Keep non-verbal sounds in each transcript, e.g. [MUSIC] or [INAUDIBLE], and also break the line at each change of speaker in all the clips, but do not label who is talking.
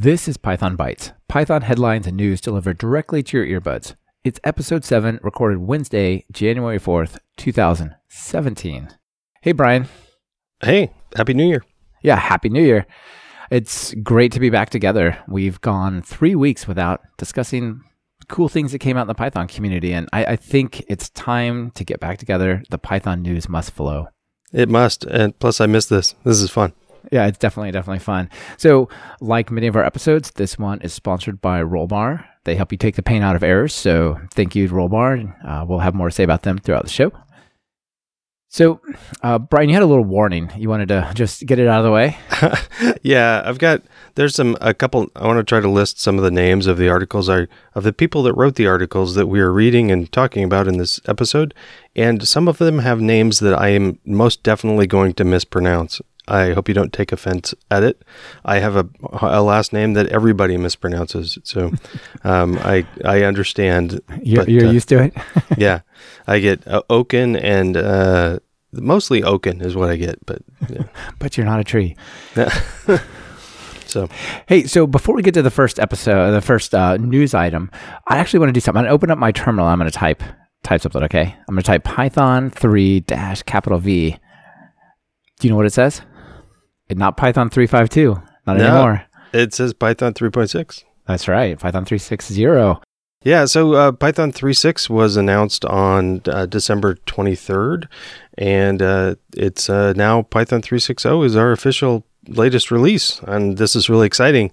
This is Python Bytes, Python headlines and news delivered directly to your earbuds. It's episode 7, recorded Wednesday, January 4th, 2017. Hey, Brian.
Hey, Happy New Year.
Yeah, Happy New Year. It's great to be back together. We've gone three weeks without discussing cool things that came out in the Python community, and I, I think it's time to get back together. The Python news must flow.
It must. And plus, I missed this. This is fun.
Yeah, it's definitely definitely fun. So, like many of our episodes, this one is sponsored by Rollbar. They help you take the pain out of errors. So, thank you, Rollbar. Uh, we'll have more to say about them throughout the show. So, uh, Brian, you had a little warning. You wanted to just get it out of the way. [LAUGHS]
yeah, I've got. There's some a couple. I want to try to list some of the names of the articles are of the people that wrote the articles that we are reading and talking about in this episode, and some of them have names that I am most definitely going to mispronounce. I hope you don't take offense at it. I have a, a last name that everybody mispronounces, so [LAUGHS] um, I I understand.
You're, but, you're uh, used to it. [LAUGHS]
yeah, I get uh, Oaken and uh, mostly Oaken is what I get, but yeah. [LAUGHS]
but you're not a tree.
so
hey, so before we get to the first episode, the first uh, news item, I actually want to do something. I'm going to open up my terminal. I'm going to type type something. Okay, I'm going to type Python three dash capital V. Do you know what it says? Not Python 352. Not no, anymore.
It says Python 3.6.
That's right. Python 360.
Yeah, so uh, Python 3.6 was announced on uh, December 23rd, and uh, it's uh, now Python 3.6.0 is our official latest release, and this is really exciting.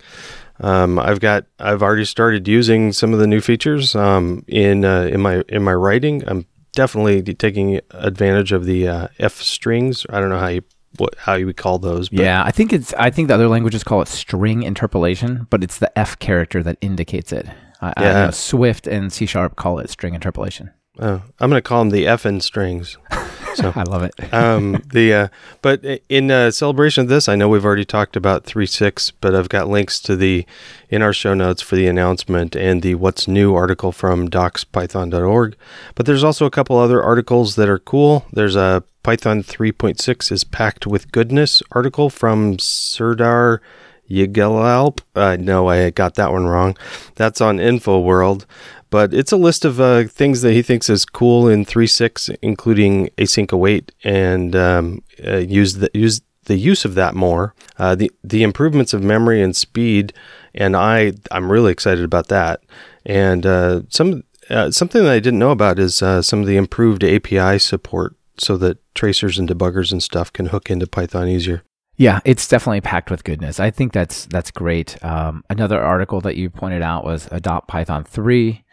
Um, I've got I've already started using some of the new features um, in uh, in my in my writing. I'm definitely taking advantage of the uh, F strings. I don't know how you what how you would call those.
But. Yeah, I think it's I think the other languages call it string interpolation, but it's the F character that indicates it. Uh, yeah. I know Swift and C sharp call it string interpolation.
Oh, I'm going to call them the F and strings. [LAUGHS]
So I love it.
um, the uh, but in uh, celebration of this, I know we've already talked about three six, but I've got links to the in our show notes for the announcement and the what's new article from docspython.org. But there's also a couple other articles that are cool. There's a Python 3.6 is packed with goodness article from Serdar Yegulalp. Uh, no, I got that one wrong. That's on InfoWorld. But it's a list of uh, things that he thinks is cool in 3.6, including async await and um, uh, use the use the use of that more. Uh, the the improvements of memory and speed, and I I'm really excited about that. And uh, some uh, something that I didn't know about is uh, some of the improved API support so that tracers and debuggers and stuff can hook into Python easier.
Yeah, it's definitely packed with goodness. I think that's that's great. Um, another article that you pointed out was Adopt Python 3.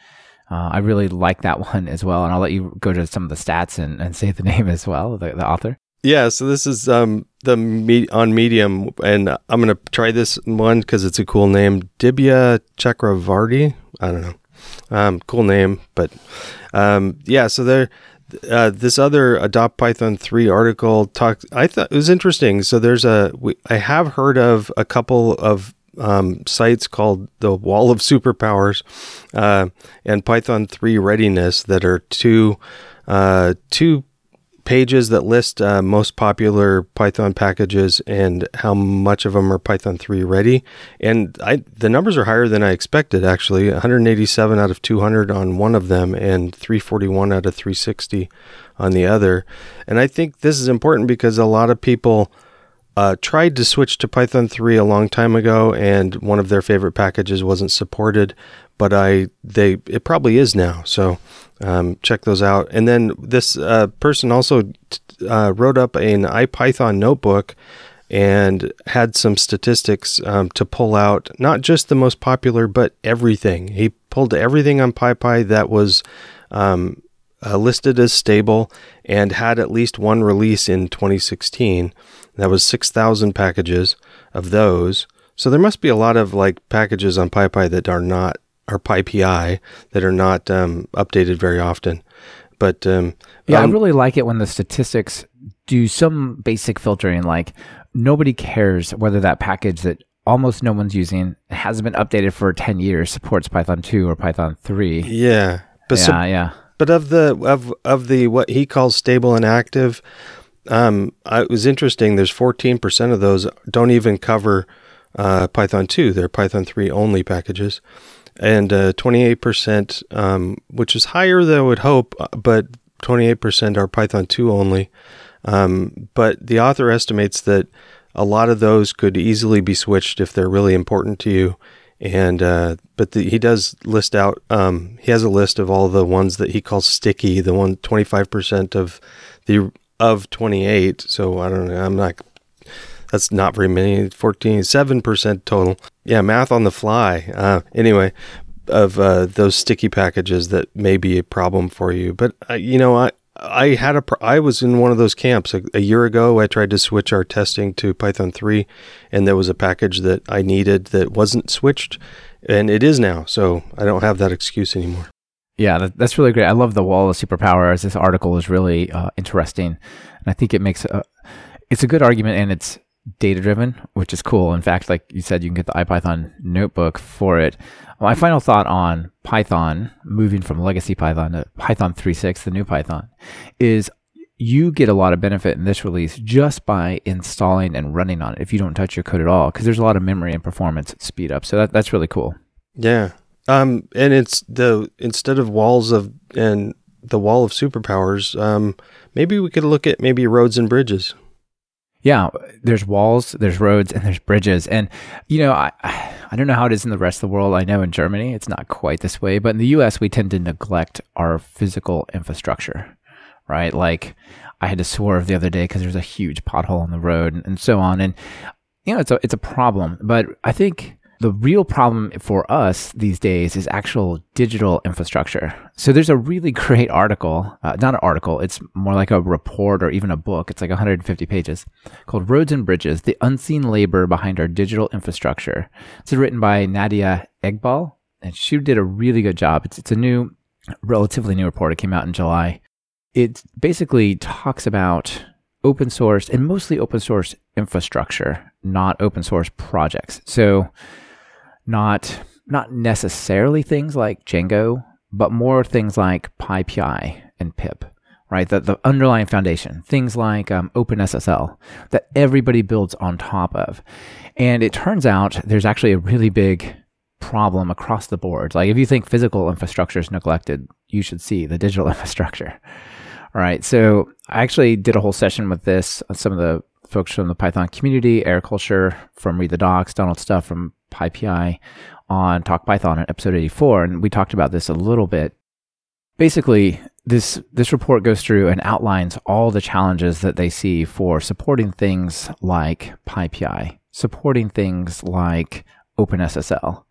Uh, I really like that [LAUGHS] one as well, and I'll let you go to some of the stats and, and say the [LAUGHS] name as well, the, the author.
Yeah, so this is um, the me- on Medium, and I'm gonna try this one because it's a cool name, Dibya Chakravorty. I don't know, um, cool name, but um, yeah. So there, uh, this other Adopt Python 3 article talked, I thought it was interesting. So there's a, we, I have heard of a couple of um, sites called the Wall of Superpowers uh, and Python 3 Readiness that are two, uh, two pages that list uh, most popular Python packages and how much of them are Python 3 ready. And I, the numbers are higher than I expected, actually 187 out of 200 on one of them and 341 out of 360 on the other. And I think this is important because a lot of people. Uh, tried to switch to Python 3 a long time ago, and one of their favorite packages wasn't supported. But I, they, it probably is now. So um, check those out. And then this uh, person also t- uh, wrote up an IPython notebook and had some statistics um, to pull out, not just the most popular, but everything. He pulled everything on PyPy that was um, uh, listed as stable and had at least one release in 2016. That was 6,000 packages of those. So there must be a lot of like packages on PyPy that are not or PyPI that are not um, updated very often. But um,
yeah, I really like it when the statistics do some basic filtering, like nobody cares whether that package that almost no one's using hasn't been updated for 10 years supports Python 2 or Python 3.
Yeah.
But yeah, so, yeah.
But of the of of the what he calls stable and active, um, it was interesting. There's 14% of those don't even cover uh, Python 2. They're Python 3 only packages. And uh, 28%, um, which is higher than I would hope, uh, but 28% are Python 2 only. Um, but the author estimates that a lot of those could easily be switched if they're really important to you. And uh, but the, he does list out. Um, he has a list of all the ones that he calls sticky. The one 25% of the of 28. So I don't know. I'm not. That's not very many. 14, 7% total. Yeah, math on the fly. Uh, anyway, of uh, those sticky packages that may be a problem for you. But uh, you know, I I had a I was in one of those camps a, a, year ago. I tried to switch our testing to Python 3, and there was a package that I needed that wasn't switched, and it is now. So I don't have that excuse anymore.
Yeah, that, that's really great. I love the wall of superpowers. This article is really uh, interesting, and I think it makes a it's a good argument, and it's data driven, which is cool. In fact, like you said, you can get the IPython notebook for it. My final thought on Python, moving from legacy Python to Python 3.6, the new Python, is you get a lot of benefit in this release just by installing and running on it if you don't touch your code at all, because there's a lot of memory and performance speed up. So that, that's really cool.
Yeah. Um, and it's the instead of walls of and the wall of superpowers, um, maybe we could look at maybe roads and bridges
yeah, there's walls, there's roads, and there's bridges. And, you know, I, I don't know how it is in the rest of the world. I know in Germany, it's not quite this way, but in the US, we tend to neglect our physical infrastructure, right? Like, I had to swerve the other day because there's a huge pothole on the road and, and so on. And, you know, it's a, it's a problem. But I think the real problem for us these days is actual digital infrastructure. So there's a really [LAUGHS] great article, uh, not an article, it's more like a report or even a book. It's like 150 pages called Roads and Bridges The Unseen Labor Behind Our Digital Infrastructure. It's written by Nadia Eghbal, and she did a really good job. It's, it's a new, relatively new report. It came out in July. It basically talks about open source and mostly open source infrastructure, not open source projects. So not not necessarily things like Django, but more things like PyPI and pip, right? The, the underlying foundation, things like um, OpenSSL that everybody builds on top of. And it turns out there's actually a really big problem across the board. Like if you think physical infrastructure is neglected, you should see the digital [LAUGHS] infrastructure. All right. So I actually did a whole session with this. Some of the folks from the Python community, Eric Holscher from Read the Docs, Donald Stufft from PyPI on Talk Python in episode 84, and we talked about this a little bit. Basically, this this report goes through and outlines all the challenges that they see for supporting things like PyPI, supporting things like OpenSSL.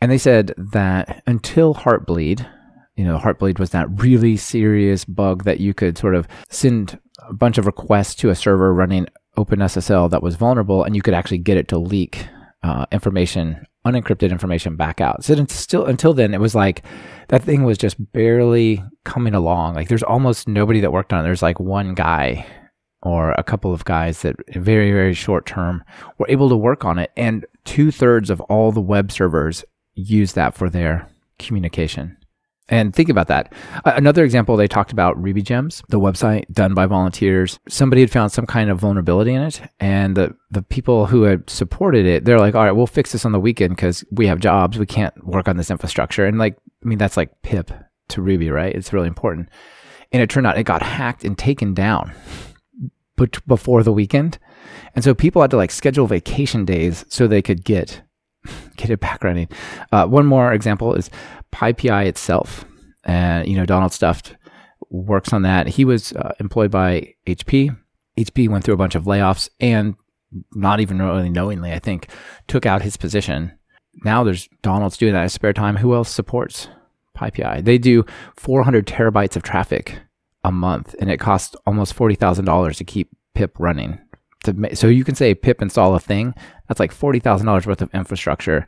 And they said that until Heartbleed, you know, Heartbleed was that really serious bug that you could sort of send a bunch of requests to a server running OpenSSL that was vulnerable, and you could actually get it to leak uh, information, unencrypted information back out. So still until then, it was like that thing was just barely coming along. Like there's almost nobody that worked on it. There's like one guy or a couple of guys that very very short term were able to work on it, and two thirds of all the web servers use that for their communication. And think about that. Another example, they talked about Ruby Gems, the website done by volunteers. Somebody had found some kind of vulnerability in it, and the, the people who had supported it, they're like, all right, we'll fix this on the weekend because we have jobs. We can't work on this infrastructure. And like, I mean, that's like pip to Ruby, right? It's really important. And it turned out it got hacked and taken down before the weekend. And so people had to like schedule vacation days so they could get [SIGHS] get it back running. Uh, one more example is PyPI itself. And, you know, Donald Stufft works on that. He was uh, employed by HP. HP went through a bunch of layoffs and not even really knowingly, I think, took out his position. Now there's Donald's doing that in spare time. Who else supports PyPI? They do 400 terabytes of traffic a month, and it costs almost $40,000 to keep pip running. So you can say pip install a thing, that's like $40,000 worth of infrastructure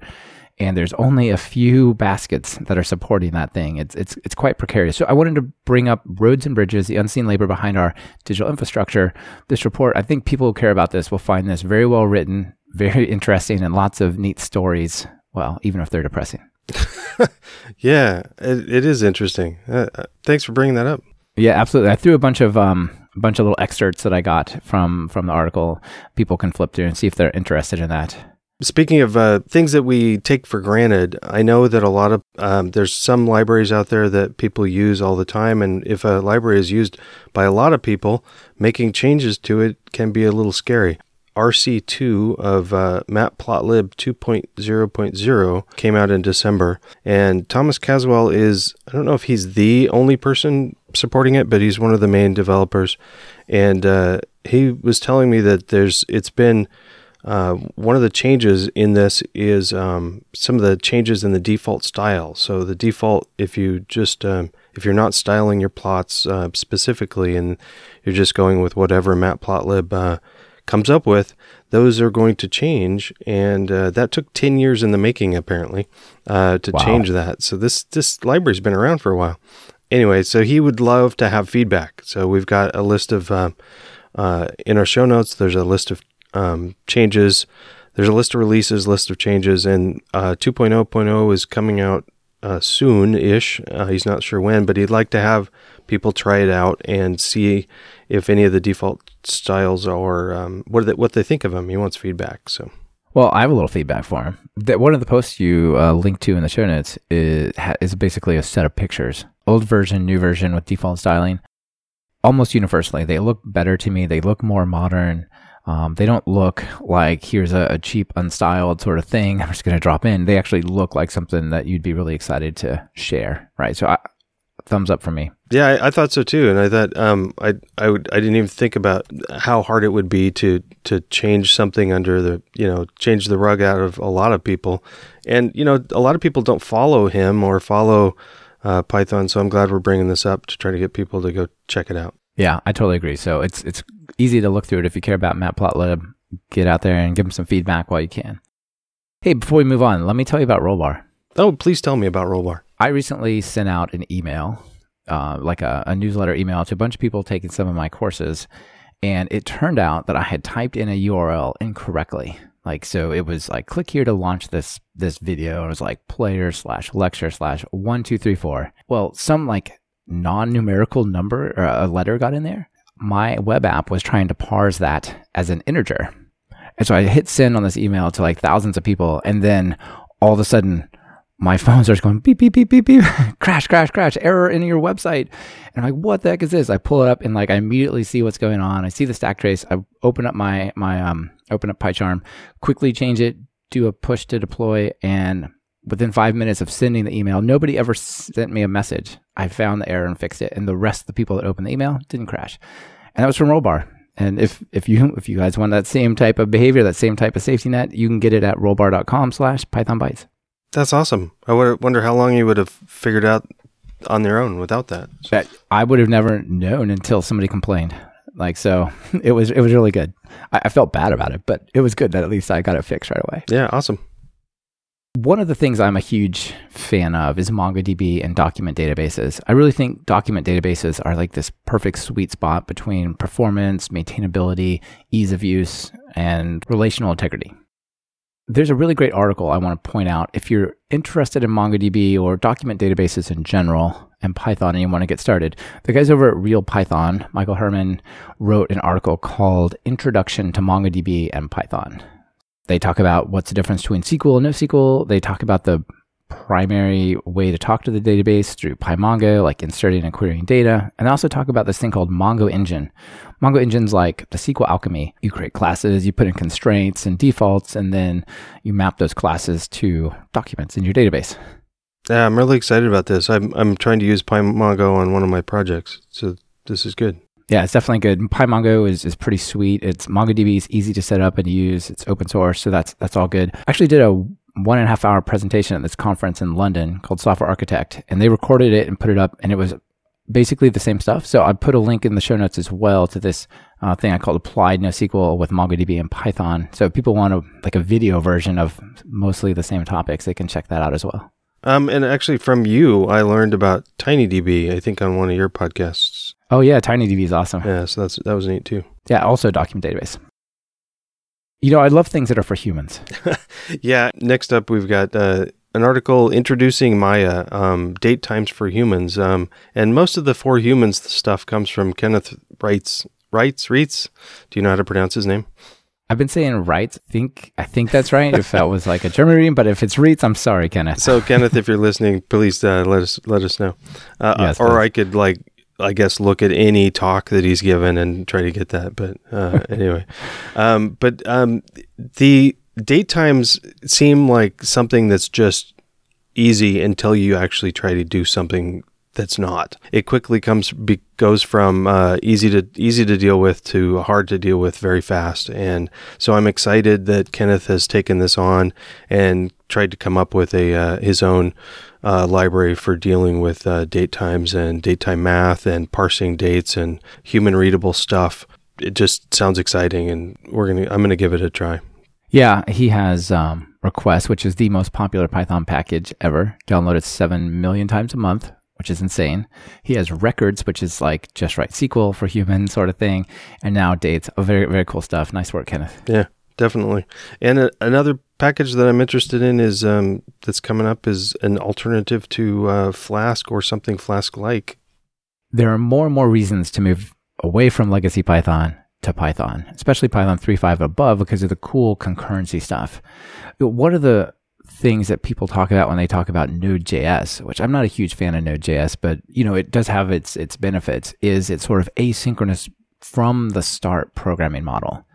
and there's only a few baskets that are supporting that thing. It's it's it's quite precarious. So I wanted to bring up roads and bridges, the unseen labor behind our digital infrastructure. This report, I think people who care about this will find this very well written, very [LAUGHS] interesting, and lots of neat stories. Well, even if they're depressing. [LAUGHS]
yeah, it, it is interesting. Uh, uh, thanks for bringing that up.
Yeah, absolutely. I threw a bunch of um, a bunch of little excerpts that I got from from the article. People can flip through and see if they're interested in that.
Speaking of uh, things that we take for granted, I know that a lot of um, there's some libraries out there that people use all the time, and if a library is used by a lot of people, making changes to it can be a little scary. RC2 of uh, Matplotlib 2.0.0 came out in December, and Thomas Caswell is I don't know if he's the only person supporting it, but he's one of the main developers, and uh, he was telling me that there's it's been uh, one of the changes in this is um, some of the changes in the default style. So the default, if you just um, if you're not styling your plots uh, specifically, and you're just going with whatever Matplotlib uh, comes up with, those are going to change, and uh, that took ten years in the making apparently uh, to wow. change that. So this this library's been around for a while. Anyway, so he would love to have feedback. So we've got a list of uh, in our show notes. There's a list of um, changes. There's a list of releases, list of changes, and uh, 2.0.0 is coming out uh, soon-ish. Uh, he's not sure when, but he'd like to have people try it out and see if any of the default styles are um, what they, what they think of him. He wants feedback. So.
Well, I have a little feedback for him. That one of the posts you uh, link to in the show notes is is basically a set of pictures, old version, new version with default styling. Almost universally, they look better to me. They look more modern. Um, they don't look like here's a, a, cheap, unstyled sort of thing. [LAUGHS] I'm just going to drop in. They actually look like something that you'd be really excited to share, right? So, I, thumbs up for me.
Yeah, I, I, thought so too, and I thought um, I I would I didn't even think about how hard it would be to to change something under the you know change the rug out of a lot of people, and you know a lot of people don't follow him or follow uh, Python. So I'm glad we're bringing this up to try to get people to go check it out.
Yeah, I totally agree. So it's it's easy to look through it if you care about Matplotlib. Get out there and give them some feedback while you can. Hey, before we move on, let me tell you about Rollbar.
Oh, please tell me about Rollbar.
I recently sent out an email, uh, like a, a newsletter email to a bunch of people taking some of my courses, and it turned out that I had typed in a URL incorrectly. Like so, it was like click here to launch this this video. It was like player slash lecture slash one two three four. Well, some like non-numerical number or a letter got in there my web app was trying to parse that as an integer. And so I hit send on this email to like thousands of people. And then all of a sudden, my phone starts going beep, beep, beep, beep, beep, [LAUGHS] crash, crash, crash, error in your website. And I'm like, what the heck is this? I pull it up and like I immediately see what's going on. I see the stack trace. I open up my, my, um, open up PyCharm, quickly change it, do a push to deploy. And within five minutes of sending the email, nobody ever sent me a message. I found the error and fixed it. And the rest of the people that opened the email didn't crash. And that was from Rollbar. And if, if you if you guys want that same type of behavior, that same type of safety net, you can get it at rollbar.com slash Python Bytes.
That's awesome. I wonder how long you would have figured out on their own without that.
So. I would have never known until somebody complained. Like so, [LAUGHS] it was it was really good. I, I felt bad about it, but it was good that at least I got it fixed right away.
Yeah, awesome.
One of the things I'm a huge fan of is MongoDB and document databases. I really think document databases are like this perfect sweet spot between performance, maintainability, ease of use, and relational integrity. There's a really great article I want to point out if you're interested in MongoDB or document databases in general and Python and you want to get started. The guys over at Real Python, Michael Herman, wrote an article called Introduction to MongoDB and Python. They talk about what's the difference between SQL and NoSQL. They talk about the primary way to talk to the database through PyMongo, like inserting and querying data. And they also talk about this thing called Mongo Engine. Mongo Engine's like the SQL alchemy. You create classes, you put in constraints and defaults, and then you map those classes to documents in your database.
Yeah, I'm really excited about this. I'm I'm trying to use PyMongo on one of my projects, so this is good.
Yeah, it's definitely good. PyMongo is, is pretty sweet. It's MongoDB is easy to set up and use. It's open source, so that's that's all good. I actually did a one and a half hour presentation at this conference in London called Software Architect, and they recorded it and put it up, and it was basically the same stuff. So I put a link in the show notes as well to this uh, thing I called Applied NoSQL with MongoDB and Python. So if people want a, like a video version of mostly the same topics, they can check that out as well.
Um, and actually, from you, I learned about TinyDB. I think on one of your podcasts.
Oh yeah, TinyDB is awesome.
Yeah, so that's that was neat too.
Yeah, also a document database. You know, I love things that are for humans. [LAUGHS]
yeah. Next up, we've got uh, an article introducing Maya, um, date times for humans, um, and most of the for humans stuff comes from Kenneth Wrights. Wrights, Reitz. Do you know how to pronounce his name?
I've been saying right. Think I think that's right. if that was like a German reading, but if it's Reitz, I'm sorry, Kenneth.
So Kenneth, if you're listening, please uh, let us let us know. Uh,
Yes,
or
please.
I could like I guess look at any talk that he's given and try to get that. But uh, [LAUGHS] anyway, um, but um, the date times seem like something that's just easy until you actually try to do something that's not. It quickly comes be, goes from uh, easy to easy to deal with to hard to deal with very fast. And so I'm excited that Kenneth has taken this on and tried to come up with a uh, his own uh, library for dealing with uh, date times and date time math and parsing dates and human readable stuff. It just sounds exciting, and we're gonna I'm gonna give it a try.
Yeah, he has um, Request, which is the most popular Python package ever, downloaded seven million times a month, which is insane. He has Records, which is like just write SQL for [LAUGHS] human sort of thing, and now Dates. Oh, very very cool stuff. Nice work, Kenneth.
Yeah, definitely. And a, another package that I'm interested in is um, that's coming up is an alternative to uh, Flask or something Flask like.
There are more and more reasons to move away from legacy Python to Python, especially Python 3.5 above because of the cool concurrency stuff. What are the things that people talk about when they talk about Node.js, which I'm not a huge fan of Node.js, but you know, it does have its its benefits, is it's sort of asynchronous from the start programming model.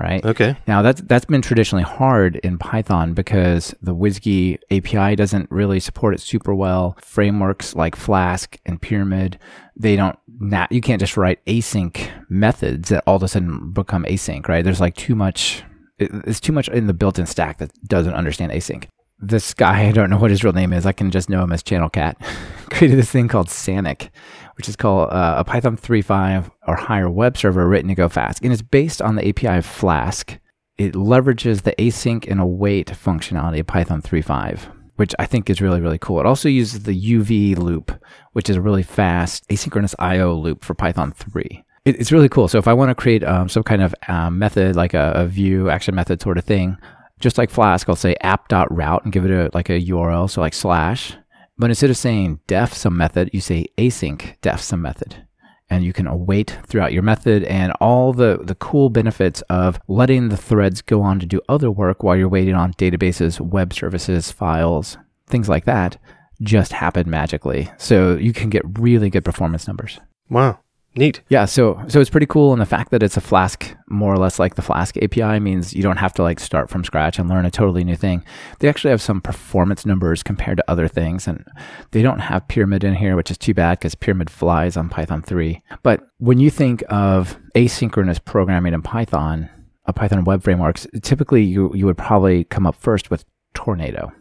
Right.
Okay.
Now that's that's been traditionally hard in Python because the WSGI API doesn't really support it super well. Frameworks like Flask and Pyramid, they don't not you can't just write async methods that all of a sudden become async, right? There's like too much it- it's too much in the built-in stack that doesn't understand async. This [LAUGHS] guy, I don't know what his real name is. I can just know him as Channel Cat. [LAUGHS] created this thing called Sanic, which is called uh, a Python 3.5 or higher web server written to go fast. And it's based on the API of Flask. It leverages the async and await functionality of Python 3.5, which I think is really, really cool. It also uses the UV loop, which is a really fast asynchronous IO loop for Python 3. It, it's really cool. So if I want to create um, some kind of um, method, like a, a view action method sort of thing, just like Flask, I'll say app.route and give it a like a URL, so like slash. But instead of saying def some method, you say async def some method. And you can await throughout your method and all the, the cool benefits of letting the threads go on to do other work while you're waiting on databases, web services, files, things like that just happen magically. So you can get really good performance numbers.
Wow. Neat.
Yeah, so so it's pretty cool, and the fact that it's a Flask, more or less like the Flask API, means you don't have to like start from scratch and learn a totally new thing. They actually have some performance numbers compared to other things, and they don't have Pyramid in here, which is too bad because Pyramid flies on Python 3. But when you think of asynchronous programming in Python, a Python web frameworks, typically you you would probably come up first with Tornado,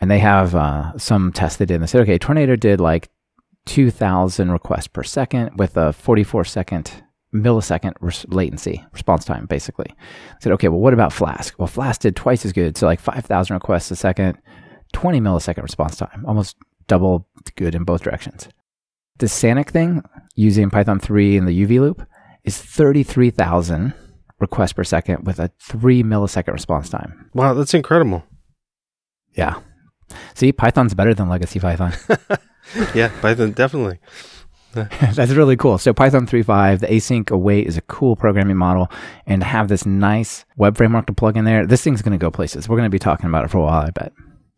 and they have uh, some tests they did. And they said, okay, Tornado did like 2000 requests per second with a 44 second millisecond res- latency response time basically. I said okay well what about flask? Well flask did twice as good so like 5000 requests a second 20 millisecond response time almost double good in both directions. The sanic thing using python 3 and the uv loop is 33000 requests per second with a 3 millisecond response time.
Wow, that's incredible.
yeah see python's better than legacy python [LAUGHS]
Yeah, Python definitely. [LAUGHS]
That's really cool. So Python 3.5, the async await is a cool programming model, and to have this nice web framework to plug in there, this thing's going to go places. We're going to be talking about it for a while, I bet.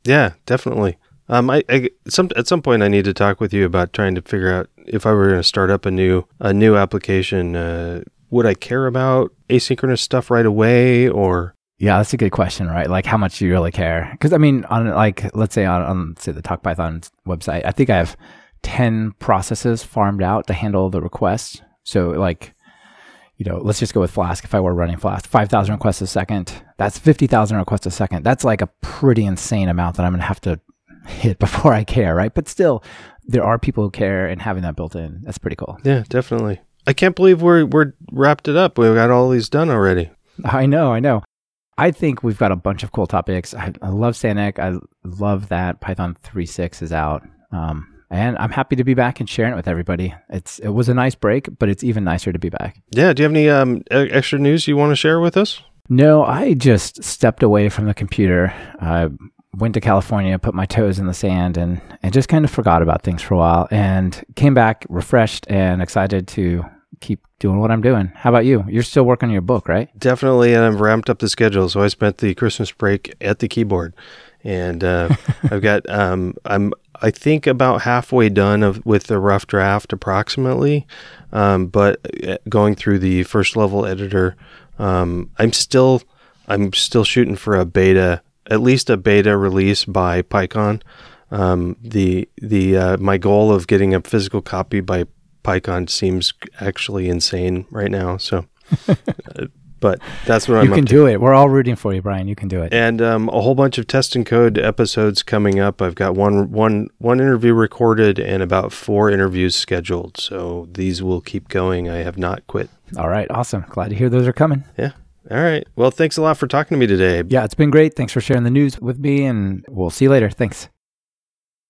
Yeah, definitely. Um, I, I some at some point I need to talk with you about trying to figure out if I were going to start up a new a new application. Uh, would I care about asynchronous stuff right away, or
Yeah, that's a good question, right? Like how much do you really care? Because I mean, on like let's say on, on say the Talk Python website, I think I have ten processes farmed out to handle the requests. So like, you know, let's just go with Flask. If I were running Flask, five thousand requests a second, that's fifty thousand requests a second. That's like a pretty insane amount that I'm gonna have to hit [LAUGHS] before I care, right? But still, there are people who care, and having that built in, that's pretty cool.
yeah, definitely. I can't believe we're we're wrapped it up. We've got all these done already.
I know, I know. I think we've got a bunch of cool topics. I, I love Sanic. I love that Python 3.6 is out. Um, and I'm happy to be back and sharing it with everybody. It's it was a nice break, but it's even nicer to be back.
Yeah. Do you have any um, extra news you want to share with us?
No, I just stepped away from the computer. I went to California, put my toes in the sand, and and just kind of forgot about things for a while, and came back refreshed and excited to keep doing what I'm doing. How about you? You're still working on your book, right?
Definitely, and I've ramped up the schedule. So I spent the Christmas break at the keyboard, and uh, [LAUGHS] I've got um, I'm I think about halfway done of with the rough draft approximately, um, but uh, going through the first level editor, um, I'm still I'm still shooting for a beta, at least a beta release by PyCon. Um, the the uh, my goal of getting a physical copy by PyCon seems actually insane right now. So, [LAUGHS] uh, but that's what
you
I'm.
You can do it. We're all rooting for you, Brian. You can do it.
And um, a whole bunch of test and code episodes coming up. I've got one one one interview recorded and about four interviews scheduled. So these will keep going. I have not quit.
All right, awesome. Glad to hear those are coming.
Yeah. All right. Well, thanks a lot for talking to me today.
Yeah, it's been great. Thanks for sharing the news with me, and we'll see you later. Thanks.